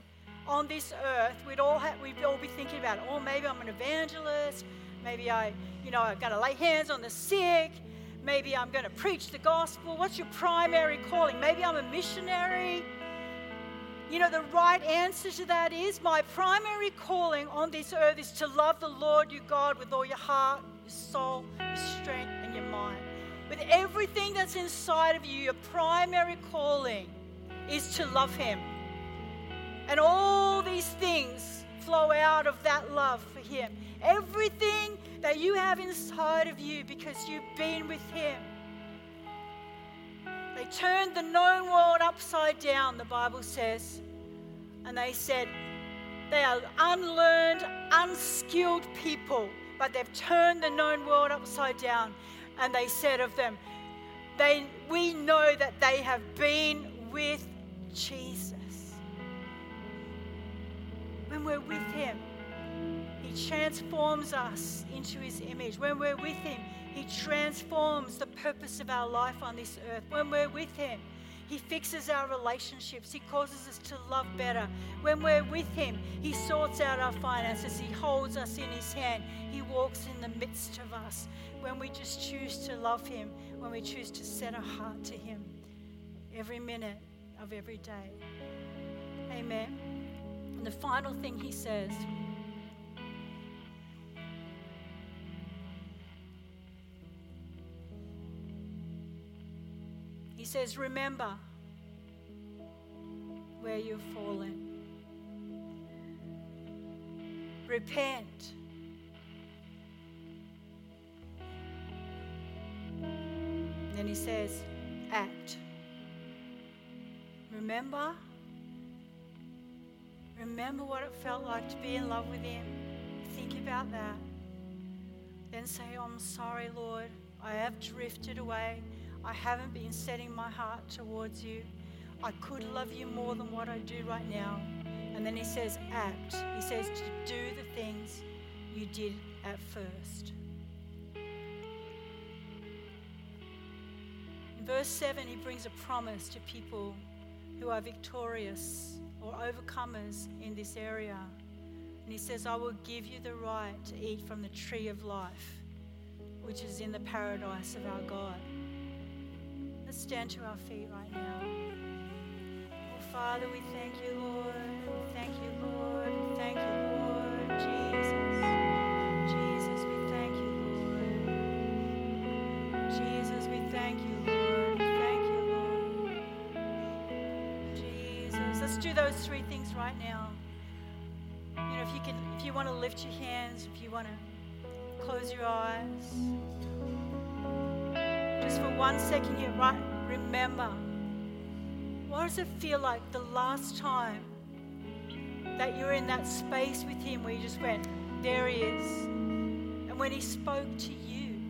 on this earth? We'd all, have, we'd all be thinking about, Oh, maybe I'm an evangelist. Maybe I, you know, I've got to lay hands on the sick. Maybe I'm going to preach the gospel. What's your primary calling? Maybe I'm a missionary. You know, the right answer to that is my primary calling on this earth is to love the Lord your God with all your heart, your soul, your strength, and your mind. With everything that's inside of you, your primary calling is to love Him. And all these things flow out of that love for Him. Everything that you have inside of you because you've been with Him. They turned the known world upside down, the Bible says. And they said, they are unlearned, unskilled people, but they've turned the known world upside down. And they said of them, they, we know that they have been with Jesus. When we're with Him, He transforms us into His image. When we're with Him, He transforms the purpose of our life on this earth. When we're with Him, He fixes our relationships. He causes us to love better. When we're with Him, He sorts out our finances. He holds us in His hand. He walks in the midst of us. When we just choose to love Him, when we choose to set our heart to Him every minute of every day. Amen. And the final thing He says. Says, Remember where you've fallen. Repent. Then he says, Act. Remember? Remember what it felt like to be in love with Him. Think about that. Then say, I'm sorry, Lord. I have drifted away. I haven't been setting my heart towards you. I could love you more than what I do right now. And then he says, act. He says to do the things you did at first. In verse 7, he brings a promise to people who are victorious or overcomers in this area. And he says, I will give you the right to eat from the tree of life, which is in the paradise of our God. Let's stand to our feet right now. Oh, Father, we thank you, Lord. Thank you, Lord. Thank you, Lord. Jesus. Jesus, we thank you, Lord. Jesus, we thank you, Lord. Thank you, Lord. Jesus. Let's do those three things right now. You know, if you can, if you want to lift your hands, if you want to close your eyes, just for one second here, right? Remember, what does it feel like the last time that you were in that space with Him where you just went, there He is, and when He spoke to you,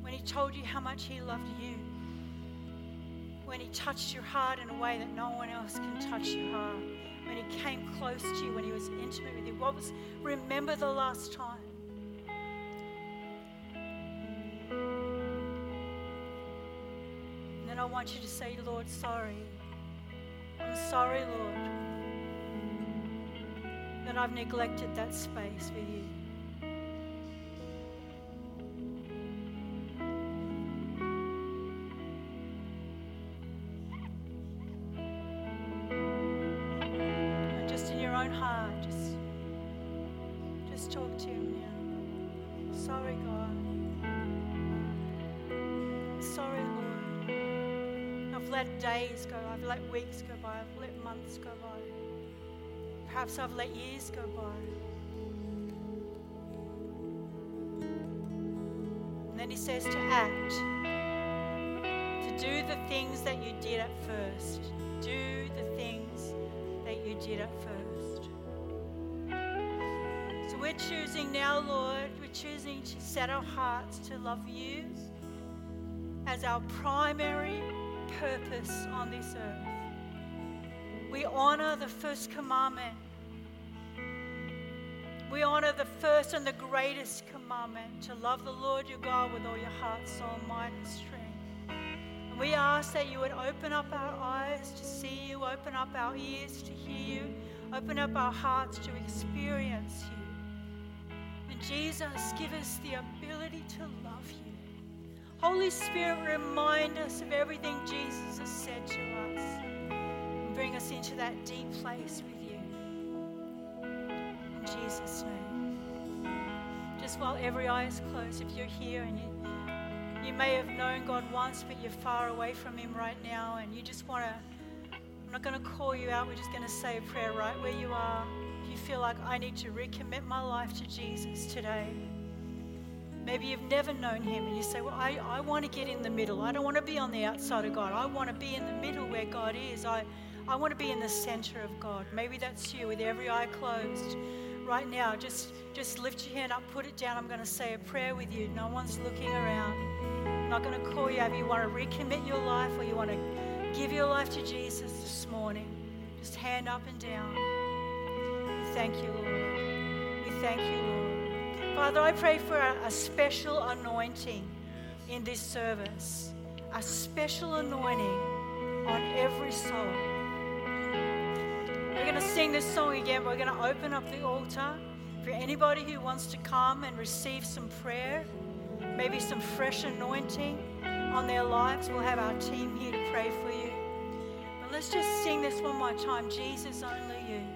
when He told you how much He loved you. When He touched your heart in a way that no one else can touch your heart. When He came close to you, when He was intimate with you. What was, remember the last time? I want you to say, Lord, sorry. I'm sorry, Lord, that I've neglected that space with you. Perhaps I've let years go by. And then he says to act, to do the things that you did at first. Do the things that you did at first. So we're choosing now, Lord, we're choosing to set our hearts to love you as our primary purpose on this earth. We honor the first commandment. We honor the first and the greatest commandment to love the Lord your God with all your heart, soul, mind, and strength. And we ask that you would open up our eyes to see you, open up our ears to hear you, open up our hearts to experience you. And Jesus, give us the ability to love you. Holy Spirit, remind us of everything Jesus has said to us and bring us into that deep place Jesus' name. Just while every eye is closed, if you're here and you, you may have known God once, but you're far away from Him right now, and you just want to, I'm not going to call you out, we're just going to say a prayer right where you are. If you feel like I need to recommit my life to Jesus today. Maybe you've never known Him and you say, Well, I, I want to get in the middle. I don't want to be on the outside of God. I want to be in the middle where God is. I, I want to be in the center of God. Maybe that's you with every eye closed. Right now, just, just lift your hand up, put it down. I'm going to say a prayer with you. No one's looking around. I'm not going to call you. If you want to recommit your life or you want to give your life to Jesus this morning, just hand up and down. We thank you, Lord. We thank you, Lord. Father, I pray for a, a special anointing in this service, a special anointing on every soul. We're going to sing this song again. We're going to open up the altar for anybody who wants to come and receive some prayer, maybe some fresh anointing on their lives. We'll have our team here to pray for you. But let's just sing this one more time Jesus, only you.